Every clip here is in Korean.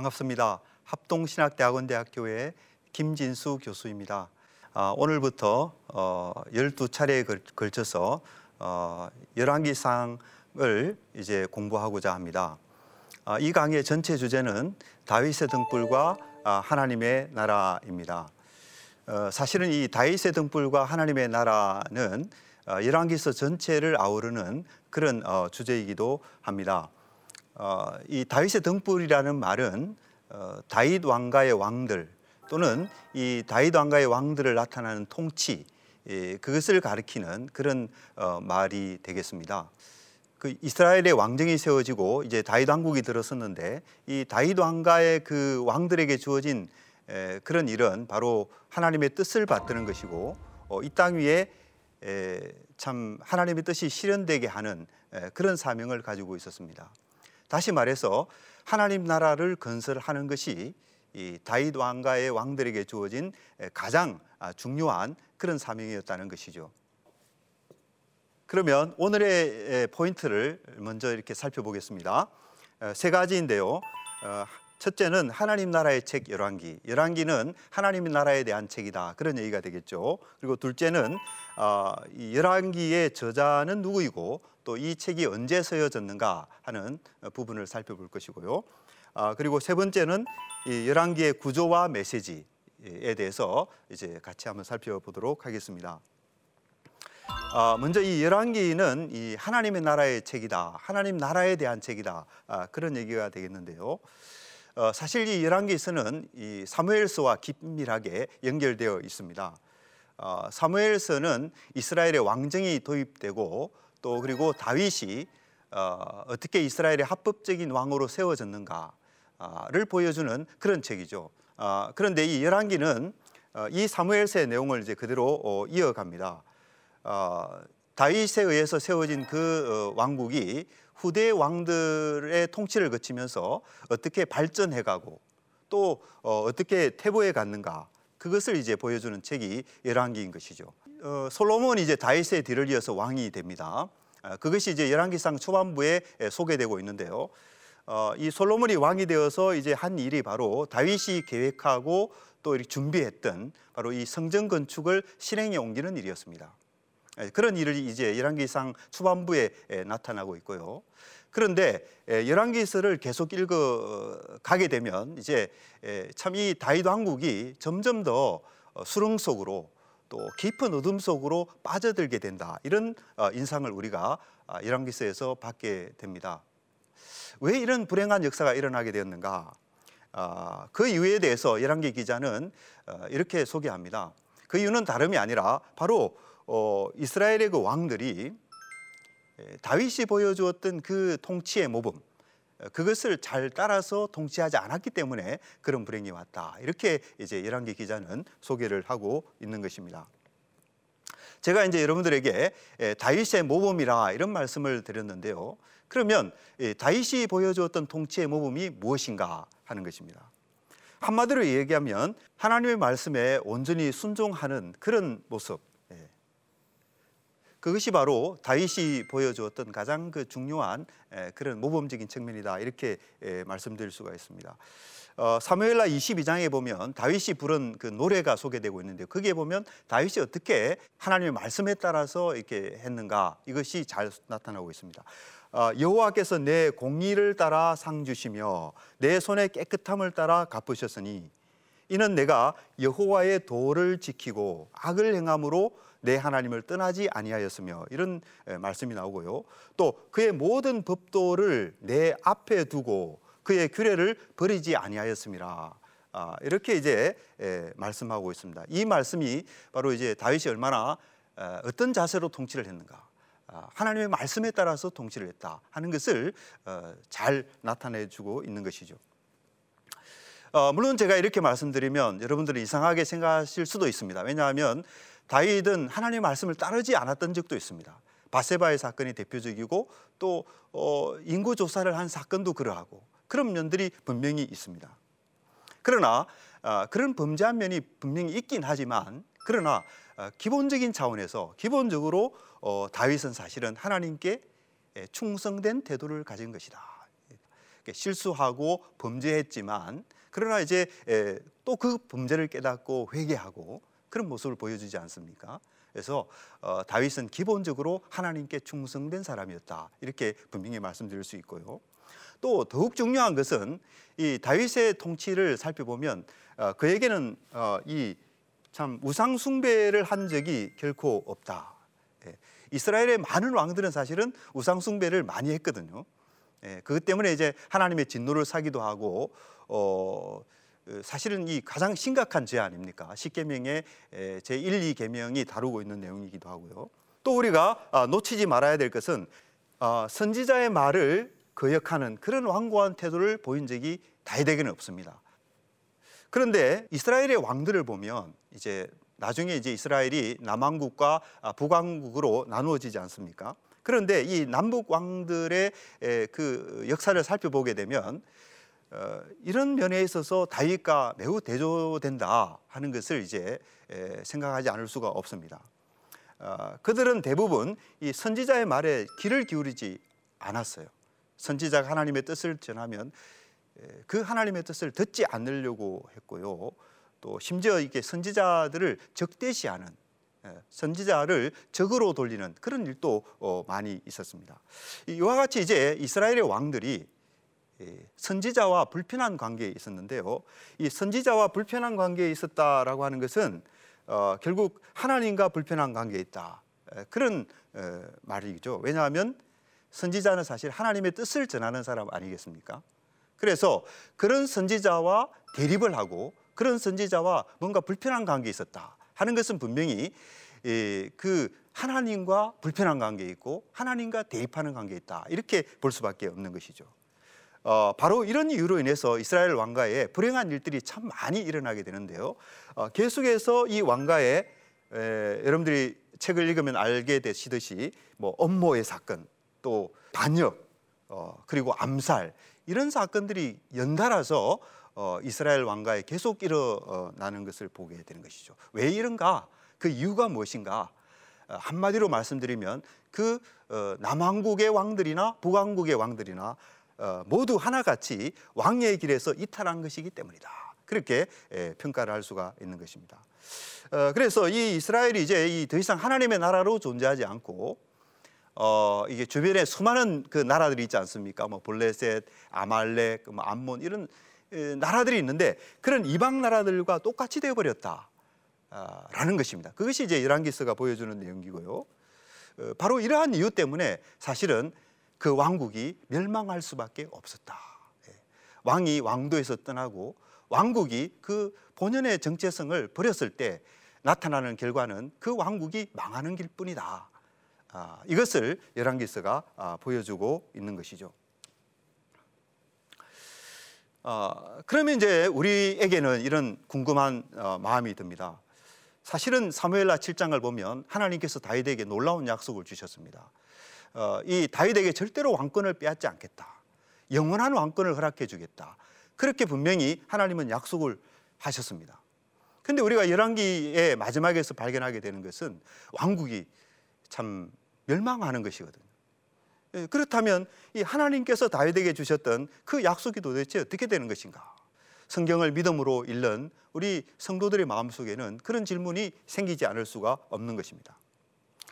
반갑습니다. 합동신학대학원대학교의 김진수 교수입니다. 아, 오늘부터 어, 12차례에 걸, 걸쳐서 어, 열왕기상을 이제 공부하고자 합니다. 아, 이 강의 전체 주제는 다윗의 등불과 아, 하나님의 나라입니다. 어, 사실은 이 다윗의 등불과 하나님의 나라는 어, 열왕기서 전체를 아우르는 그런 어, 주제이기도 합니다. 어, 이 다윗의 등불이라는 말은 어, 다윗 왕가의 왕들 또는 이 다윗 왕가의 왕들을 나타나는 통치 예, 그것을 가리키는 그런 어, 말이 되겠습니다. 그 이스라엘의 왕정이 세워지고 이제 다윗 왕국이 들어섰는데 이 다윗 왕가의 그 왕들에게 주어진 에, 그런 일은 바로 하나님의 뜻을 받드는 것이고 어, 이땅 위에 에, 참 하나님의 뜻이 실현되게 하는 에, 그런 사명을 가지고 있었습니다. 다시 말해서 하나님 나라를 건설하는 것이 이 다윗 왕가의 왕들에게 주어진 가장 아, 중요한 그런 사명이었다는 것이죠. 그러면 오늘의 포인트를 먼저 이렇게 살펴보겠습니다. 세 가지인데요. 어, 첫째는 하나님 나라의 책 열왕기. 열왕기는 하나님 나라에 대한 책이다. 그런 얘기가 되겠죠. 그리고 둘째는 어, 이 열왕기의 저자는 누구이고 또 이 책이 언제 쓰여졌는가 하는 부분을 살펴볼 것이고요. 아, 그리고 세 번째는 이 열왕기의 구조와 메시지에 대해서 이제 같이 한번 살펴보도록 하겠습니다. 아, 먼저 이 열왕기는 이 하나님의 나라의 책이다. 하나님 나라에 대한 책이다. 아, 그런 얘기가 되겠는데요. 어, 사실 이 열왕기서는 이 사무엘서와 긴밀하게 연결되어 있습니다. 어, 사무엘서는 이스라엘의 왕정이 도입되고 또 그리고 다윗이 어, 어떻게 이스라엘의 합법적인 왕으로 세워졌는가를 보여주는 그런 책이죠. 어, 그런데 이 열왕기는 어, 이 사무엘서의 내용을 이제 그대로 어, 이어갑니다. 어, 다윗에 의해서 세워진 그 어, 왕국이 후대 왕들의 통치를 거치면서 어떻게 발전해가고 또 어, 어떻게 태보해 갔는가 그것을 이제 보여주는 책이 열왕기인 것이죠. 어, 솔로몬이 이제 다윗의 뒤를 이어서 왕이 됩니다. 어, 그것이 이제 열왕기상 초반부에 소개되고 있는데요. 어, 이 솔로몬이 왕이 되어서 이제 한 일이 바로 다윗이 계획하고 또 준비했던 바로 이 성전 건축을 실행에 옮기는 일이었습니다. 예, 그런 일이 이제 열왕기상 초반부에 나타나고 있고요. 그런데 열왕기서를 계속 읽어 가게 되면 이제 참 이 다윗 왕국이 점점 더 어, 수렁 속으로 또 깊은 어둠 속으로 빠져들게 된다 이런 어, 인상을 우리가 아, 열왕기서에서 받게 됩니다. 왜 이런 불행한 역사가 일어나게 되었는가? 아, 그 이유에 대해서 열왕기 기자는 어, 이렇게 소개합니다. 그 이유는 다름이 아니라 바로 이스라엘의 그 왕들이 다윗이 보여주었던 그 통치의 모범 그것을 잘 따라서 통치하지 않았기 때문에 그런 불행이 왔다. 이렇게 이제 열왕기 기자는 소개를 하고 있는 것입니다. 제가 이제 여러분들에게 다윗의 모범이라 이런 말씀을 드렸는데요. 그러면 다윗이 보여주었던 통치의 모범이 무엇인가 하는 것입니다. 한마디로 얘기하면 하나님의 말씀에 온전히 순종하는 그런 모습, 그것이 바로 다윗이 보여주었던 가장 그 중요한 그런 모범적인 측면이다 이렇게 말씀드릴 수가 있습니다. 어, 사무엘라 22장에 보면 다윗이 부른 그 노래가 소개되고 있는데 거기에 보면 다윗이 어떻게 하나님의 말씀에 따라서 이렇게 했는가 이것이 잘 나타나고 있습니다. 어, 여호와께서 내 공의를 따라 상 주시며 내 손의 깨끗함을 따라 갚으셨으니 이는 내가 여호와의 도를 지키고 악을 행함으로 내 하나님을 떠나지 아니하였으며 이런 말씀이 나오고요. 또 그의 모든 법도를 내 앞에 두고 그의 규례를 버리지 아니하였습니다. 아, 이렇게 이제 말씀하고 있습니다. 이 말씀이 바로 이제 다윗이 얼마나 어떤 자세로 통치를 했는가. 아, 하나님의 말씀에 따라서 통치를 했다 하는 것을 어, 잘 나타내주고 있는 것이죠. 어, 물론 제가 이렇게 말씀드리면 여러분들이 이상하게 생각하실 수도 있습니다. 왜냐하면 다윗은 하나님의 말씀을 따르지 않았던 적도 있습니다. 바세바의 사건이 대표적이고 또 어, 인구 조사를 한 사건도 그러하고 그런 면들이 분명히 있습니다. 그러나 어, 그런 범죄한 면이 분명히 있긴 하지만 그러나 어, 기본적인 차원에서 기본적으로 어, 다윗은 사실은 하나님께 충성된 태도를 가진 것이다. 실수하고 범죄했지만 그러나 이제 또 그 범죄를 깨닫고 회개하고 그런 모습을 보여주지 않습니까? 그래서 어, 다윗은 기본적으로 하나님께 충성된 사람이었다 이렇게 분명히 말씀드릴 수 있고요. 또 더욱 중요한 것은 이 다윗의 통치를 살펴보면 어, 그에게는 어, 이참 우상 숭배를 한 적이 결코 없다. 예. 이스라엘의 많은 왕들은 사실은 우상 숭배를 많이 했거든요. 예, 그것 때문에 이제 하나님의 진노를 사기도 하고 어, 그 사실은 이 가장 심각한 죄 아닙니까? 십계명의 제 1, 2계명이 다루고 있는 내용이기도 하고요. 또 우리가 아, 놓치지 말아야 될 것은 아, 선지자의 말을 거역하는 그런 완고한 태도를 보인 적이 다윗에게는 없습니다. 그런데 이스라엘의 왕들을 보면 이제 나중에 이제 이스라엘이 남왕국과 아, 북왕국으로 나누어지지 않습니까? 그런데 이 남북 왕들의 그 역사를 살펴보게 되면 어, 이런 면에 있어서 다윗과 매우 대조된다 하는 것을 이제 생각하지 않을 수가 없습니다. 어, 그들은 대부분 이 선지자의 말에 귀를 기울이지 않았어요. 선지자가 하나님의 뜻을 전하면 그 하나님의 뜻을 듣지 않으려고 했고요. 또 심지어 이게 선지자들을 적대시하는 선지자를 적으로 돌리는 그런 일도 어, 많이 있었습니다. 이와 같이 이제 이스라엘의 왕들이 선지자와 불편한 관계에 있었는데요. 이 선지자와 불편한 관계에 있었다라고 하는 것은 어, 결국 하나님과 불편한 관계에 있다. 그런 어, 말이죠. 왜냐하면 선지자는 사실 하나님의 뜻을 전하는 사람 아니겠습니까? 그래서 그런 선지자와 대립을 하고 그런 선지자와 뭔가 불편한 관계에 있었다 하는 것은 분명히 그 하나님과 불편한 관계에 있고 하나님과 대립하는 관계에 있다 이렇게 볼 수밖에 없는 것이죠. 어, 바로 이런 이유로 인해서 이스라엘 왕가에 불행한 일들이 참 많이 일어나게 되는데요. 어, 계속해서 이 왕가에 에, 여러분들이 책을 읽으면 알게 되시듯이 뭐 업모의 사건, 또 반역, 어, 그리고 암살 이런 사건들이 연달아서 어, 이스라엘 왕가에 계속 일어나는 것을 보게 되는 것이죠. 왜 이런가? 그 이유가 무엇인가? 어, 한마디로 말씀드리면 그 어, 남왕국의 왕들이나 북왕국의 왕들이나 어, 모두 하나같이 왕의 길에서 이탈한 것이기 때문이다. 그렇게 평가를 할 수가 있는 것입니다. 그래서 이 이스라엘이 이제 더 이상 하나님의 나라로 존재하지 않고 어, 이게 주변에 수많은 그 나라들이 있지 않습니까? 뭐 볼레셋, 아말렉, 뭐 암몬 이런 나라들이 있는데 그런 이방 나라들과 똑같이 되어 버렸다. 라는 것입니다. 그것이 이제 열왕기서가 보여주는 내용이고요. 어, 바로 이러한 이유 때문에 사실은 그 왕국이 멸망할 수밖에 없었다. 예. 왕이 왕도에서 떠나고 왕국이 그 본연의 정체성을 버렸을 때 나타나는 결과는 그 왕국이 망하는 길뿐이다. 아, 이것을 열왕기서가 아, 보여주고 있는 것이죠. 어, 그러면 이제 우리에게는 이런 궁금한 어, 마음이 듭니다. 사실은 사무엘라 7장을 보면 하나님께서 다윗에게 놀라운 약속을 주셨습니다. 어, 이 다윗에게 절대로 왕권을 빼앗지 않겠다. 영원한 왕권을 허락해 주겠다. 그렇게 분명히 하나님은 약속을 하셨습니다. 근데 우리가 열왕기의 마지막에서 발견하게 되는 것은 왕국이 참 멸망하는 것이거든요. 예, 그렇다면 이 하나님께서 다윗에게 주셨던 그 약속이 도대체 어떻게 되는 것인가? 성경을 믿음으로 읽는 우리 성도들의 마음속에는 그런 질문이 생기지 않을 수가 없는 것입니다.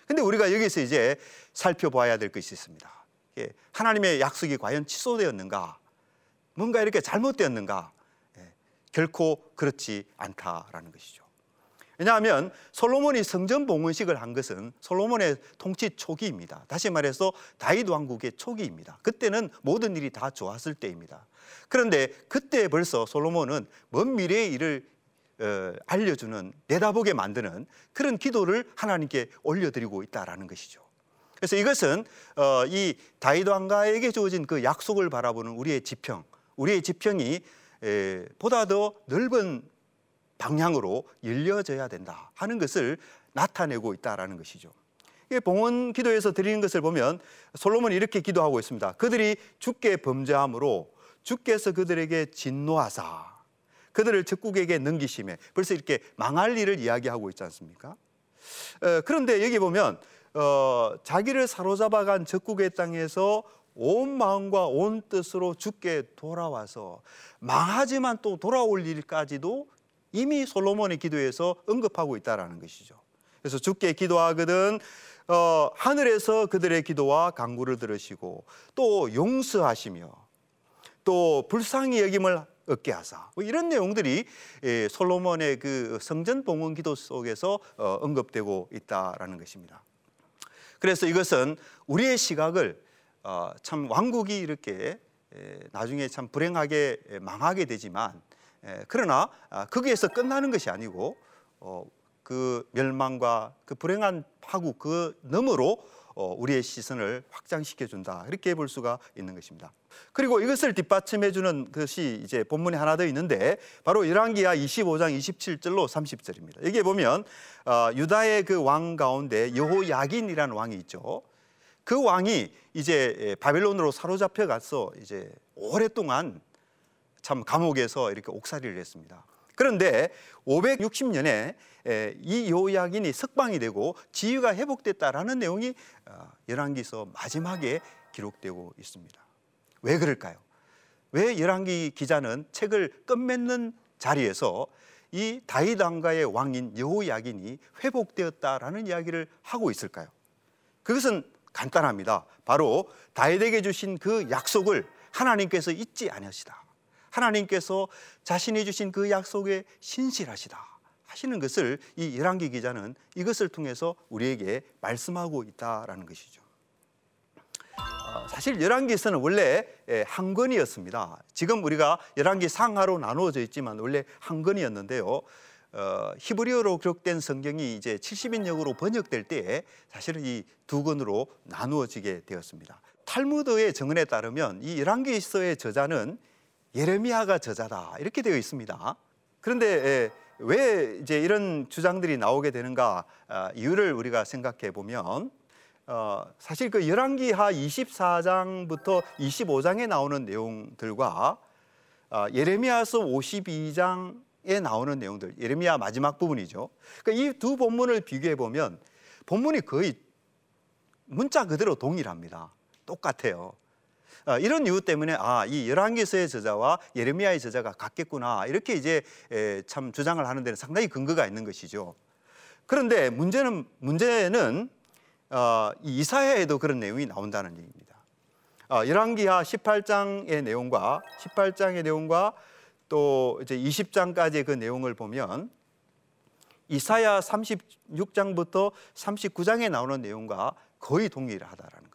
근데 우리가 여기서 이제 살펴봐야 될 것이 있습니다. 예, 하나님의 약속이 과연 취소되었는가? 뭔가 이렇게 잘못되었는가? 예, 결코 그렇지 않다라는 것이죠. 왜냐하면 솔로몬이 성전 봉헌식을 한 것은 솔로몬의 통치 초기입니다. 다시 말해서 다윗 왕국의 초기입니다. 그때는 모든 일이 다 좋았을 때입니다. 그런데 그때 벌써 솔로몬은 먼 미래의 일을 어, 알려주는 내다보게 만드는 그런 기도를 하나님께 올려드리고 있다라는 것이죠. 그래서 이것은 어, 이 다윗 왕가에게 주어진 그 약속을 바라보는 우리의 지평, 우리의 지평이 보다 더 넓은 방향으로 열려져야 된다 하는 것을 나타내고 있다라는 것이죠. 봉헌 기도에서 드리는 것을 보면 솔로몬이 이렇게 기도하고 있습니다. 그들이 주께 범죄함으로 주께서 그들에게 진노하사 그들을 적국에게 넘기심에 벌써 이렇게 망할 일을 이야기하고 있지 않습니까? 어, 그런데 여기 보면 어, 자기를 사로잡아간 적국의 땅에서 온 마음과 온 뜻으로 주께 돌아와서 망하지만 또 돌아올 일까지도 이미 솔로몬의 기도에서 언급하고 있다라는 것이죠. 그래서 주께 기도하거든 어, 하늘에서 그들의 기도와 강구를 들으시고 또 용서하시며 또 불쌍히 여김을 얻게 하사 뭐 이런 내용들이 예, 솔로몬의 그 성전 봉헌 기도 속에서 어, 언급되고 있다라는 것입니다. 그래서 이것은 우리의 시각을 어, 참 왕국이 이렇게 예, 나중에 참 불행하게 예, 망하게 되지만 그러나 아, 거기에서 끝나는 것이 아니고 그 멸망과 그 불행한 파국 그 너머로 어, 우리의 시선을 확장시켜 준다 이렇게 볼 수가 있는 것입니다. 그리고 이것을 뒷받침해 주는 것이 이제 본문에 하나 더 있는데 바로 열왕기하 25장 27절로 30절입니다. 여기에 보면 어, 유다의 그 왕 가운데 여호야긴이라는 왕이 있죠. 그 왕이 이제 바벨론으로 사로잡혀 가서 이제 오랫동안 참 감옥에서 이렇게 옥살이를 했습니다. 그런데 560년에 이 요약인이 석방이 되고 지위가 회복됐다라는 내용이 어, 열왕기서 마지막에 기록되고 있습니다. 왜 그럴까요? 왜 열왕기 기자는 책을 끝맺는 자리에서 이 다윗 왕가의 왕인 여호야긴이 회복되었다라는 이야기를 하고 있을까요? 그것은 간단합니다. 바로 다윗에게 주신 그 약속을 하나님께서 잊지 아니하시다. 하나님께서 자신이 주신 그 약속에 신실하시다 하시는 것을 이 열왕기 기자는 이것을 통해서 우리에게 말씀하고 있다라는 것이죠. 어, 사실 열왕기에서는 원래 한 권이었습니다. 지금 우리가 열왕기 상하로 나누어져 있지만 원래 한 권이었는데요. 어, 히브리어로 기록된 성경이 이제 70인역으로 번역될 때에 사실은 이 두 권으로 나누어지게 되었습니다. 탈무드의 정언에 따르면 이 열왕기서의 저자는 예레미야가 저자다 이렇게 되어 있습니다. 그런데 예, 왜 이제 이런 주장들이 나오게 되는가 아, 이유를 우리가 생각해 보면 어, 사실 그 열왕기하 24장부터 25장에 나오는 내용들과 아, 예레미야서 52장에 나오는 내용들, 예레미야 마지막 부분이죠. 그러니까 이 두 본문을 비교해 보면 본문이 거의 문자 그대로 동일합니다. 똑같아요. 어, 이런 이유 때문에 아, 이 열왕기서의 저자와 예레미야의 저자가 같겠구나. 이렇게 이제 참 주장을 하는 데는 상당히 근거가 있는 것이죠. 그런데 문제는 문제는 어, 이사야에도 그런 내용이 나온다는 얘기입니다. 어, 열왕기하 18장의 내용과 18장의 내용과 또 이제 20장까지의 그 내용을 보면 이사야 36장부터 39장에 나오는 내용과 거의 동일하다라는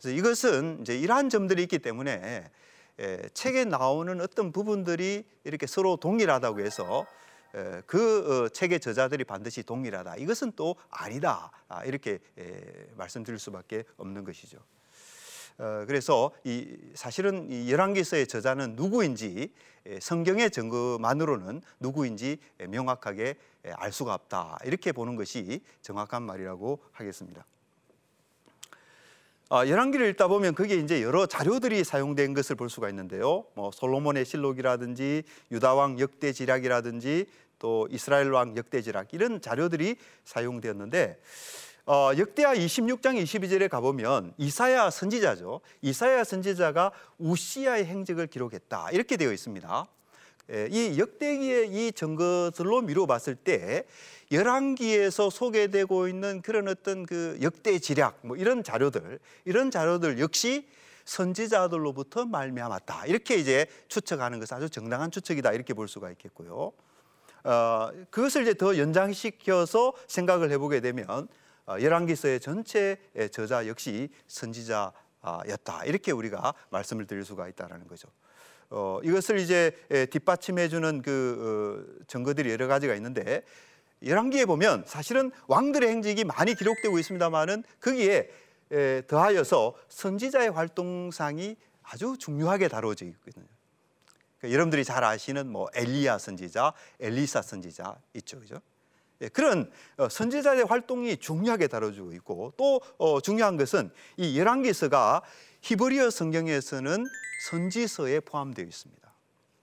그래서 이것은 이제 이러한 점들이 있기 때문에 에, 책에 나오는 어떤 부분들이 이렇게 서로 동일하다고 해서 에, 그 어, 책의 저자들이 반드시 동일하다. 이것은 또 아니다. 아, 이렇게 에, 말씀드릴 수밖에 없는 것이죠. 어, 그래서 이 사실은 이 열왕기서의 저자는 누구인지 성경의 증거만으로는 누구인지 명확하게 알 수가 없다. 이렇게 보는 것이 정확한 말이라고 하겠습니다. 아, 열왕기를 읽다 보면 그게 이제 여러 자료들이 사용된 것을 볼 수가 있는데요. 뭐 솔로몬의 실록이라든지 유다 왕 역대 지략이라든지 또 이스라엘 왕 역대 지략 이런 자료들이 사용되었는데 어, 역대하 26장 22절에 가보면 이사야 선지자죠. 이사야 선지자가 우시아의 행적을 기록했다 이렇게 되어 있습니다. 예, 이 역대기의 이 증거들로 미루어 봤을 때 열왕기에서 소개되고 있는 그런 어떤 그 역대 지략 뭐 이런 자료들 이런 자료들 역시 선지자들로부터 말미암았다 이렇게 이제 추측하는 것은 아주 정당한 추측이다 이렇게 볼 수가 있겠고요. 어, 그것을 이제 더 연장시켜서 생각을 해보게 되면 어, 열왕기서의 전체 저자 역시 선지자였다 이렇게 우리가 말씀을 드릴 수가 있다라는 거죠. 어, 이것을 이제 뒷받침해 주는 그 어, 증거들이 여러 가지가 있는데 열왕기에 보면 사실은 왕들의 행적이 많이 기록되고 있습니다만은 거기에 에, 더하여서 선지자의 활동상이 아주 중요하게 다뤄져 있거든요. 그러니까 여러분들이 잘 아시는 뭐 엘리야 선지자, 엘리사 선지자 있죠, 그죠? 예, 그런 어, 선지자의 활동이 중요하게 다뤄지고 있고 또 어, 중요한 것은 이 열왕기서가 히브리어 성경에서는 선지서에 포함되어 있습니다.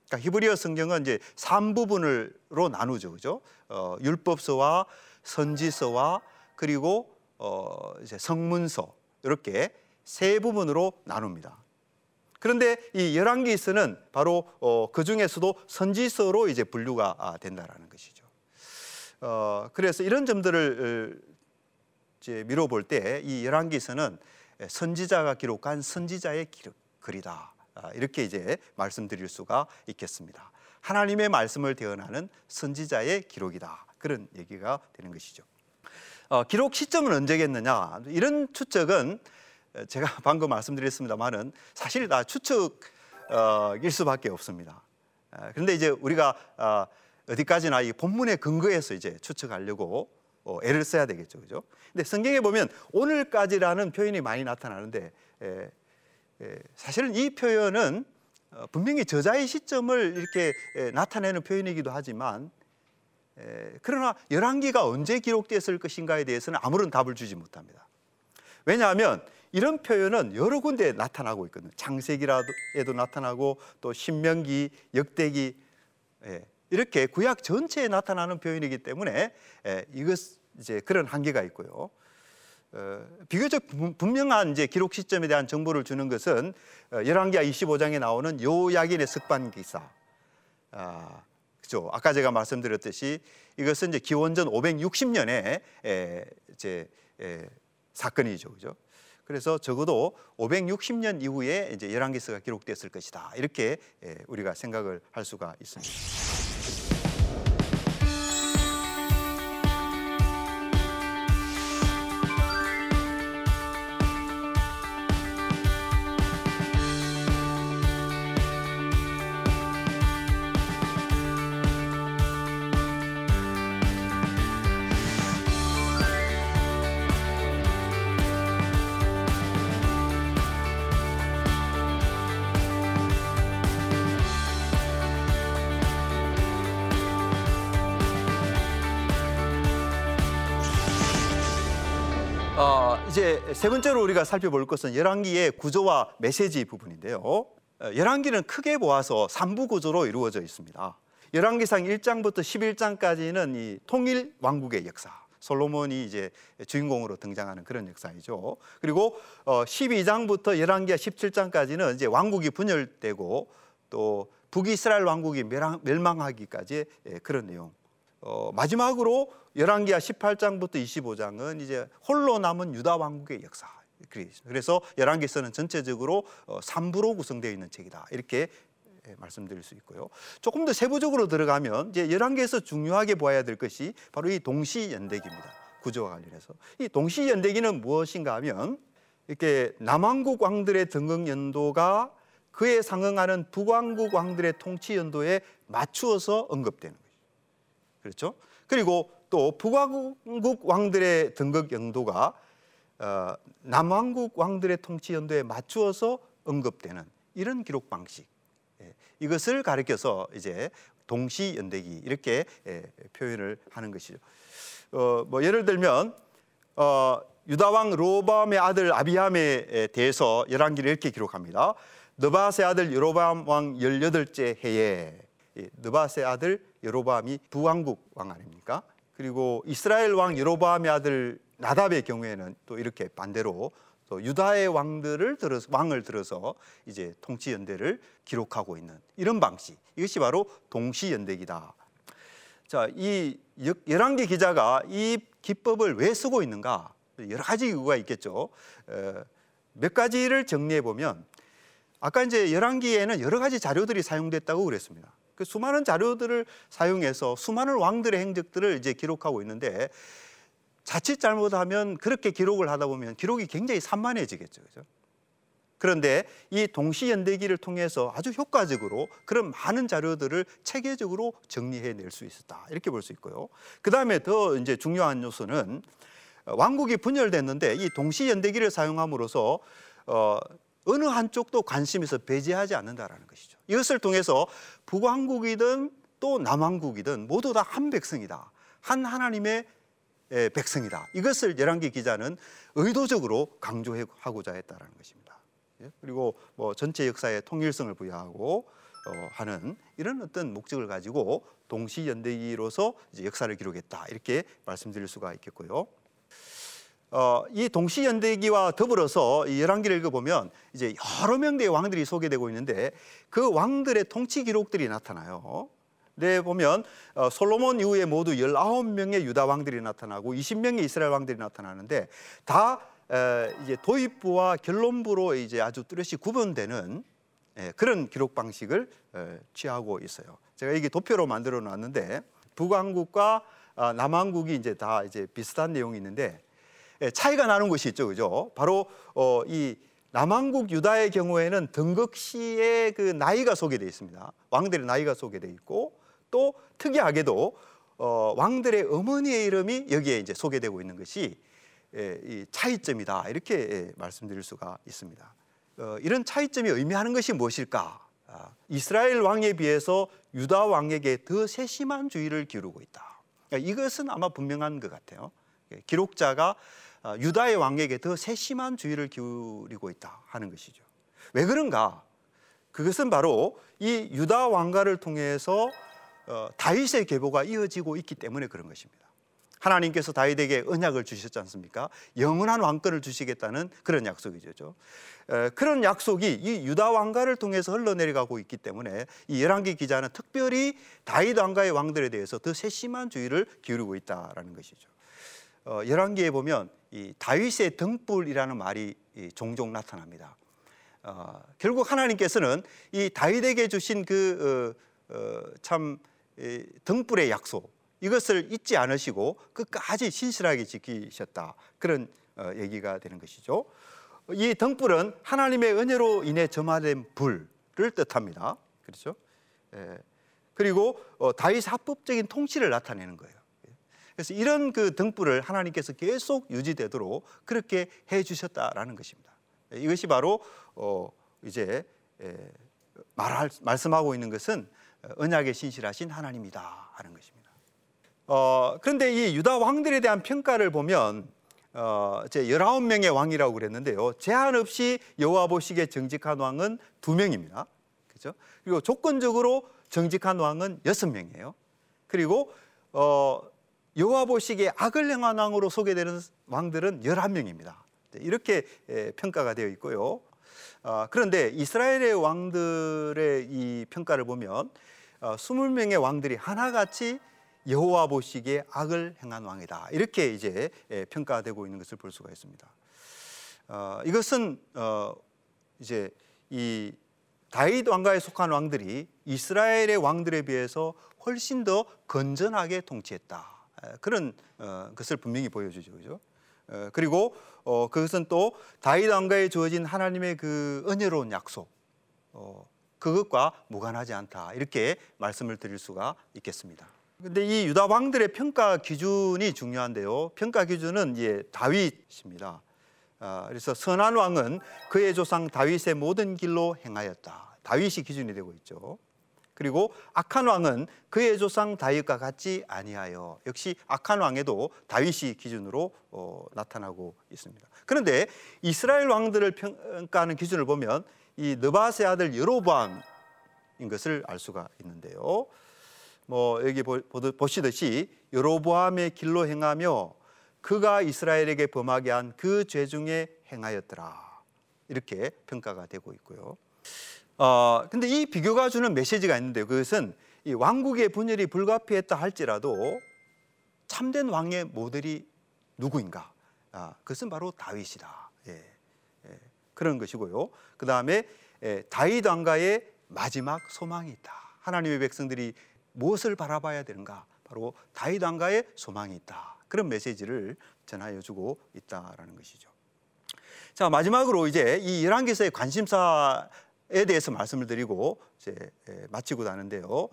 그러니까 히브리어 성경은 이제 3부분으로 나누죠. 그죠? 어, 율법서와 선지서와 그리고 어, 이제 성문서 이렇게 세 부분으로 나눕니다. 그런데 이 열왕기서는 바로 어, 그 중에서도 선지서로 이제 분류가 아, 된다라는 것이죠. 어, 그래서 이런 점들을 어, 이제 미뤄볼 때 이 열왕기서는 선지자가 기록한 선지자의 글이다. 아, 이렇게 이제 말씀드릴 수가 있겠습니다. 하나님의 말씀을 대언하는 선지자의 기록이다. 그런 얘기가 되는 것이죠. 어, 기록 시점은 언제겠느냐? 이런 추측은 제가 방금 말씀드렸습니다만은 사실 다 추측일 수밖에 없습니다. 그런데 이제 우리가 어, 어디까지나 이 본문의 근거에서 이제 추측하려고 어, 애를 써야 되겠죠, 그죠? 근데 성경에 보면 오늘까지라는 표현이 많이 나타나는데 에, 에, 사실은 이 표현은 어, 분명히 저자의 시점을 이렇게 에, 나타내는 표현이기도 하지만 에, 그러나 열왕기가 언제 기록됐을 것인가에 대해서는 아무런 답을 주지 못합니다. 왜냐하면 이런 표현은 여러 군데 나타나고 있거든요. 창세기라에도 나타나고 또 신명기, 역대기 예, 이렇게 구약 전체에 나타나는 표현이기 때문에 예, 이것 이제 그런 한계가 있고요. 어, 비교적 분명한 이제 기록 시점에 대한 정보를 주는 것은 어, 열왕기하 25장에 나오는 요야긴의 석반 기사. 아, 그죠? 아까 제가 말씀드렸듯이 이것은 이제 기원전 560년에 에, 이제 에, 사건이죠, 그죠? 그래서 적어도 560년 이후에 이제 열왕기서가 기록됐을 것이다. 이렇게 우리가 생각을 할 수가 있습니다. 이제 세 번째로 우리가 살펴볼 것은 열왕기의 구조와 메시지 부분인데요. 어, 열왕기는 크게 보아서 3부 구조로 이루어져 있습니다. 열왕기상 1장부터 11장까지는 이 통일 왕국의 역사. 솔로몬이 이제 주인공으로 등장하는 그런 역사이죠. 그리고 12장부터 어, 열왕기하 17장까지는 이제 왕국이 분열되고 또 북이스라엘 왕국이 멸망하기까지 예, 그런 내용. 어, 마지막으로 열왕기하 18장부터 25장은 이제 홀로 남은 유다 왕국의 역사. 그래서 열왕기서는 전체적으로 3부로 어, 구성되어 있는 책이다. 이렇게 예, 말씀드릴 수 있고요. 조금 더 세부적으로 들어가면 이제 열왕기에서 중요하게 보아야 될 것이 바로 이 동시 연대기입니다. 구조와 관련해서 이 동시 연대기는 무엇인가 하면 이렇게 남왕국 왕들의 등극 연도가 그에 상응하는 북왕국 왕들의 통치 연도에 맞추어서 언급되는 거죠. 그렇죠? 그리고 또 북왕국 왕들의 등극 연도가 어, 남왕국 왕들의 통치 연도에 맞추어서 언급되는 이런 기록 방식 예, 이것을 가리켜서 이제 동시 연대기 이렇게 예, 표현을 하는 것이죠. 어, 뭐 예를 들면 어, 유다 왕 로밤의 아들 아비함에 대해서 열왕기를 이렇게 기록합니다. 느바스의 아들 여로밤 왕 열여덟째 해에 느바스의 아들 여로밤이 부왕국 왕 아닙니까? 그리고 이스라엘 왕 여로보암의 아들 나답의 경우에는 또 이렇게 반대로 또 유다의 왕들을 들어서 왕을 들어서 이제 통치 연대를 기록하고 있는 이런 방식. 이것이 바로 동시 연대기다. 자, 이 열왕기 기자가 이 기법을 왜 쓰고 있는가? 여러 가지 이유가 있겠죠. 몇 가지를 정리해 보면 아까 이제 열왕기에는 여러 가지 자료들이 사용됐다고 그랬습니다. 그 수많은 자료들을 사용해서 수많은 왕들의 행적들을 이제 기록하고 있는데 자칫 잘못하면 그렇게 기록을 하다 보면 기록이 굉장히 산만해지겠죠. 그죠? 그런데 이 동시연대기를 통해서 아주 효과적으로 그런 많은 자료들을 체계적으로 정리해 낼 수 있었다. 이렇게 볼 수 있고요. 그 다음에 더 이제 중요한 요소는 왕국이 분열됐는데 이 동시연대기를 사용함으로써 어, 어느 한쪽도 관심에서 배제하지 않는다라는 것이죠. 이것을 통해서 북왕국이든 또 남왕국이든 모두 다 한 백성이다. 한 하나님의 백성이다. 이것을 열왕기 기자는 의도적으로 강조하고자 했다라는 것입니다. 예? 그리고 뭐 전체 역사의 통일성을 부여하고 어, 하는 이런 어떤 목적을 가지고 동시 연대기로서 역사를 기록했다 이렇게 말씀드릴 수가 있겠고요. 어, 이 동시연대기와 더불어서 이 열왕기를 읽어보면 이제 여러 명대의 왕들이 소개되고 있는데 그 왕들의 통치 기록들이 나타나요. 네, 보면 어, 솔로몬 이후에 모두 19명의 유다 왕들이 나타나고 20명의 이스라엘 왕들이 나타나는데 다 에, 이제 도입부와 결론부로 이제 아주 뚜렷이 구분되는 예, 그런 기록 방식을 에, 취하고 있어요. 제가 이게 도표로 만들어 놨는데 북왕국과 아, 남왕국이 이제 다 이제 비슷한 내용이 있는데 예, 차이가 나는 것이 있죠, 그죠? 바로 어, 이 남왕국 유다의 경우에는 등극 시의 그 나이가 소개되어 있습니다. 왕들의 나이가 소개되어 있고 또 특이하게도 어, 왕들의 어머니의 이름이 여기에 이제 소개되고 있는 것이 예, 이 차이점이다 이렇게 예, 말씀드릴 수가 있습니다. 어, 이런 차이점이 의미하는 것이 무엇일까? 아, 이스라엘 왕에 비해서 유다 왕에게 더 세심한 주의를 기울이고 있다. 그러니까 이것은 아마 분명한 것 같아요. 예, 기록자가 아, 유다의 왕에게 더 세심한 주의를 기울이고 있다 하는 것이죠. 왜 그런가? 그것은 바로 이 유다 왕가를 통해서 어, 다윗의 계보가 이어지고 있기 때문에 그런 것입니다. 하나님께서 다윗에게 언약을 주셨지 않습니까? 영원한 왕권을 주시겠다는 그런 약속이죠. 그런 약속이 이 유다 왕가를 통해서 흘러내려가고 있기 때문에 이 열왕기 기자는 특별히 다윗 왕가의 왕들에 대해서 더 세심한 주의를 기울이고 있다라는 것이죠. 어, 열왕기에 보면 이 다윗의 등불이라는 말이 종종 나타납니다. 어, 결국 하나님께서는 이 다윗에게 주신 그참 어, 등불의 약속 이것을 잊지 않으시고 끝까지 신실하게 지키셨다 그런 어, 얘기가 되는 것이죠. 이 등불은 하나님의 은혜로 인해 점화된 불을 뜻합니다. 그렇죠? 예. 그리고 어, 다윗 합법적인 통치를 나타내는 거예요. 그래서 이런 그 등불을 하나님께서 계속 유지되도록 그렇게 해 주셨다라는 것입니다. 이것이 바로 어 이제 말할 말씀하고 있는 것은 언약에 신실하신 하나님이다 하는 것입니다. 어, 그런데 이 유다 왕들에 대한 평가를 보면 어, 제 19명의 왕이라고 그랬는데요. 제한 없이 여호와 보시기에 정직한 왕은 두 명입니다. 그죠? 그리고 조건적으로 정직한 왕은 여섯 명이에요. 그리고 어, 여호와 보시기에 악을 행한 왕으로 소개되는 왕들은 11명입니다. 이렇게 에, 평가가 되어 있고요. 어, 그런데 이스라엘의 왕들의 이 평가를 보면 어, 20명의 왕들이 하나같이 여호와 보시기에 악을 행한 왕이다. 이렇게 이제 예, 평가되고 있는 것을 볼 수가 있습니다. 어, 이것은 어, 이제 이 다윗 왕가에 속한 왕들이 이스라엘의 왕들에 비해서 훨씬 더 건전하게 통치했다. 그런 어, 것을 분명히 보여주죠, 그죠? 어, 그리고 어, 그것은 또 다윗 왕가에 주어진 하나님의 그 은혜로운 약속, 어, 그것과 무관하지 않다. 이렇게 말씀을 드릴 수가 있겠습니다. 근데 이 유다 왕들의 평가 기준이 중요한데요. 평가 기준은 이제 다윗입니다. 아, 그래서 선한 왕은 그의 조상 다윗의 모든 길로 행하였다. 다윗이 기준이 되고 있죠. 그리고 악한 왕은 그의 조상 다윗과 같지 아니하여 역시 악한 왕에도 다윗이 기준으로 어, 나타나고 있습니다. 그런데 이스라엘 왕들을 평가하는 기준을 보면 이 느바세 아들 여로보암인 것을 알 수가 있는데요. 뭐 여기 보시듯이 여로보암의 길로 행하며 그가 이스라엘에게 범하게 한 그 죄 중에 행하였더라 이렇게 평가가 되고 있고요. 어 근데 이 비교가 주는 메시지가 있는데 그것은 이 왕국의 분열이 불가피했다 할지라도 참된 왕의 모델이 누구인가? 아, 그것은 바로 다윗이다. 예, 예, 그런 것이고요. 그 다음에 예, 다윗 왕가의 마지막 소망이 있다. 하나님의 백성들이 무엇을 바라봐야 되는가? 바로 다윗 왕가의 소망이 있다. 그런 메시지를 전하여 주고 있다라는 것이죠. 자, 마지막으로 이제 이 열왕기서의 관심사 에 대해서 말씀을 드리고 이제 마치고 나는데요.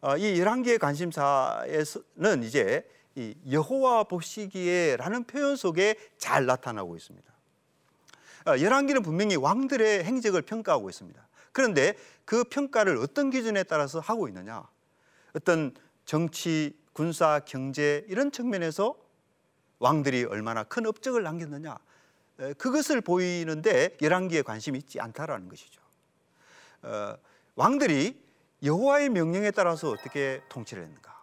어, 이 열왕기의 관심사에서는 이제 이 여호와 보시기에라는 표현 속에 잘 나타나고 있습니다. 어, 열왕기는 분명히 왕들의 행적을 평가하고 있습니다. 그런데 그 평가를 어떤 기준에 따라서 하고 있느냐? 어떤 정치, 군사, 경제 이런 측면에서 왕들이 얼마나 큰 업적을 남겼느냐 그것을 보이는데 열왕기에 관심이 있지 않다라는 것이죠. 어, 왕들이 여호와의 명령에 따라서 어떻게 통치를 했는가,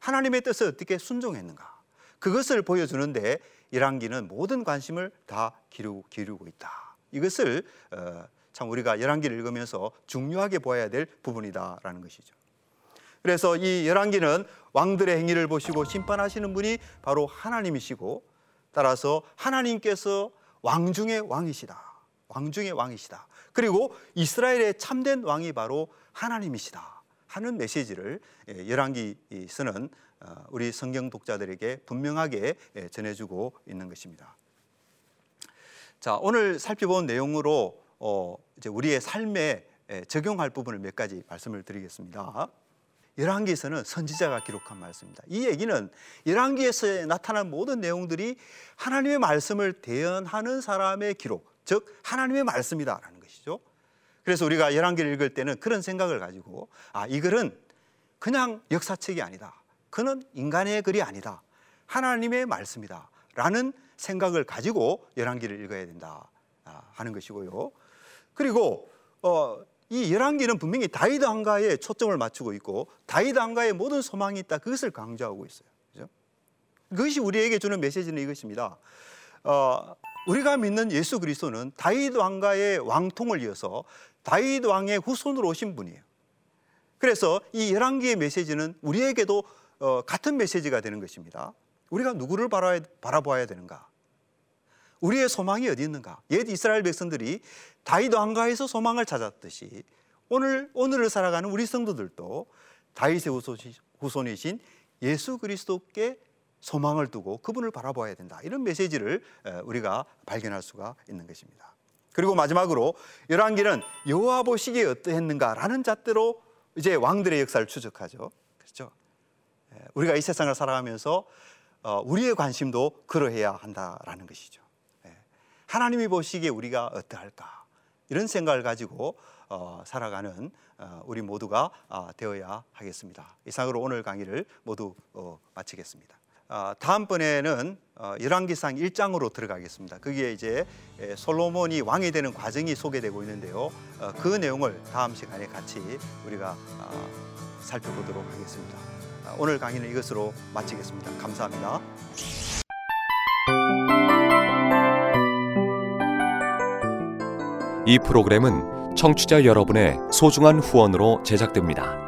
하나님의 뜻을 어떻게 순종했는가, 그것을 보여주는데 열왕기는 모든 관심을 다 기르고, 기르고 있다. 이것을 어, 참 우리가 열왕기를 읽으면서 중요하게 보아야 될 부분이다라는 것이죠. 그래서 이 열왕기는 왕들의 행위를 보시고 심판하시는 분이 바로 하나님이시고 따라서 하나님께서 왕 중의 왕이시다. 왕 중의 왕이시다. 그리고 이스라엘의 참된 왕이 바로 하나님이시다. 하는 메시지를 예, 열왕기 쓰는 어, 우리 성경 독자들에게 분명하게 예, 전해주고 있는 것입니다. 자 오늘 살펴본 내용으로 어, 이제 우리의 삶에 예, 적용할 부분을 몇 가지 말씀을 드리겠습니다. 열왕기에서는 선지자가 기록한 말씀입니다. 이 얘기는 열왕기에서 나타난 모든 내용들이 하나님의 말씀을 대연하는 사람의 기록, 즉 하나님의 말씀이다라는 것이죠. 그래서 우리가 열왕기를 읽을 때는 그런 생각을 가지고 아, 이 글은 그냥 역사책이 아니다. 그는 인간의 글이 아니다. 하나님의 말씀이다. 라는 생각을 가지고 열왕기를 읽어야 된다 아, 하는 것이고요. 그리고 어, 이 열왕기는 분명히 다윗 왕가에 초점을 맞추고 있고 다윗 왕가의 모든 소망이 있다. 그것을 강조하고 있어요. 그죠? 그것이 우리에게 주는 메시지는 이것입니다. 어, 우리가 믿는 예수 그리스도는 다윗 왕가의 왕통을 이어서 다윗 왕의 후손으로 오신 분이에요. 그래서 이 열왕기의 메시지는 우리에게도 어, 같은 메시지가 되는 것입니다. 우리가 누구를 바라보아야 되는가? 우리의 소망이 어디 있는가? 옛 이스라엘 백성들이 다윗 왕가에서 소망을 찾았듯이 오늘 오늘을 살아가는 우리 성도들도 다윗의 후손이신 예수 그리스도께 소망을 두고 그분을 바라보아야 된다. 이런 메시지를 우리가 발견할 수가 있는 것입니다. 그리고 마지막으로 열왕기는 여호와 보시기에 어떠했는가라는 잣대로 이제 왕들의 역사를 추적하죠. 그렇죠? 우리가 이 세상을 살아가면서 어, 우리의 관심도 그러해야 한다라는 것이죠. 하나님이 보시기에 우리가 어떠할까 이런 생각을 가지고 어, 살아가는 어, 우리 모두가 어, 되어야 하겠습니다. 이상으로 오늘 강의를 모두 어, 마치겠습니다. 아, 다음번에는 어, 열왕기상 1장으로 들어가겠습니다. 거기에 이제 솔로몬이 왕이 되는 과정이 소개되고 있는데요. 어, 그 내용을 다음 시간에 같이 우리가 아, 살펴보도록 하겠습니다. 아, 오늘 강의는 이것으로 마치겠습니다. 감사합니다. 이 프로그램은 청취자 여러분의 소중한 후원으로 제작됩니다.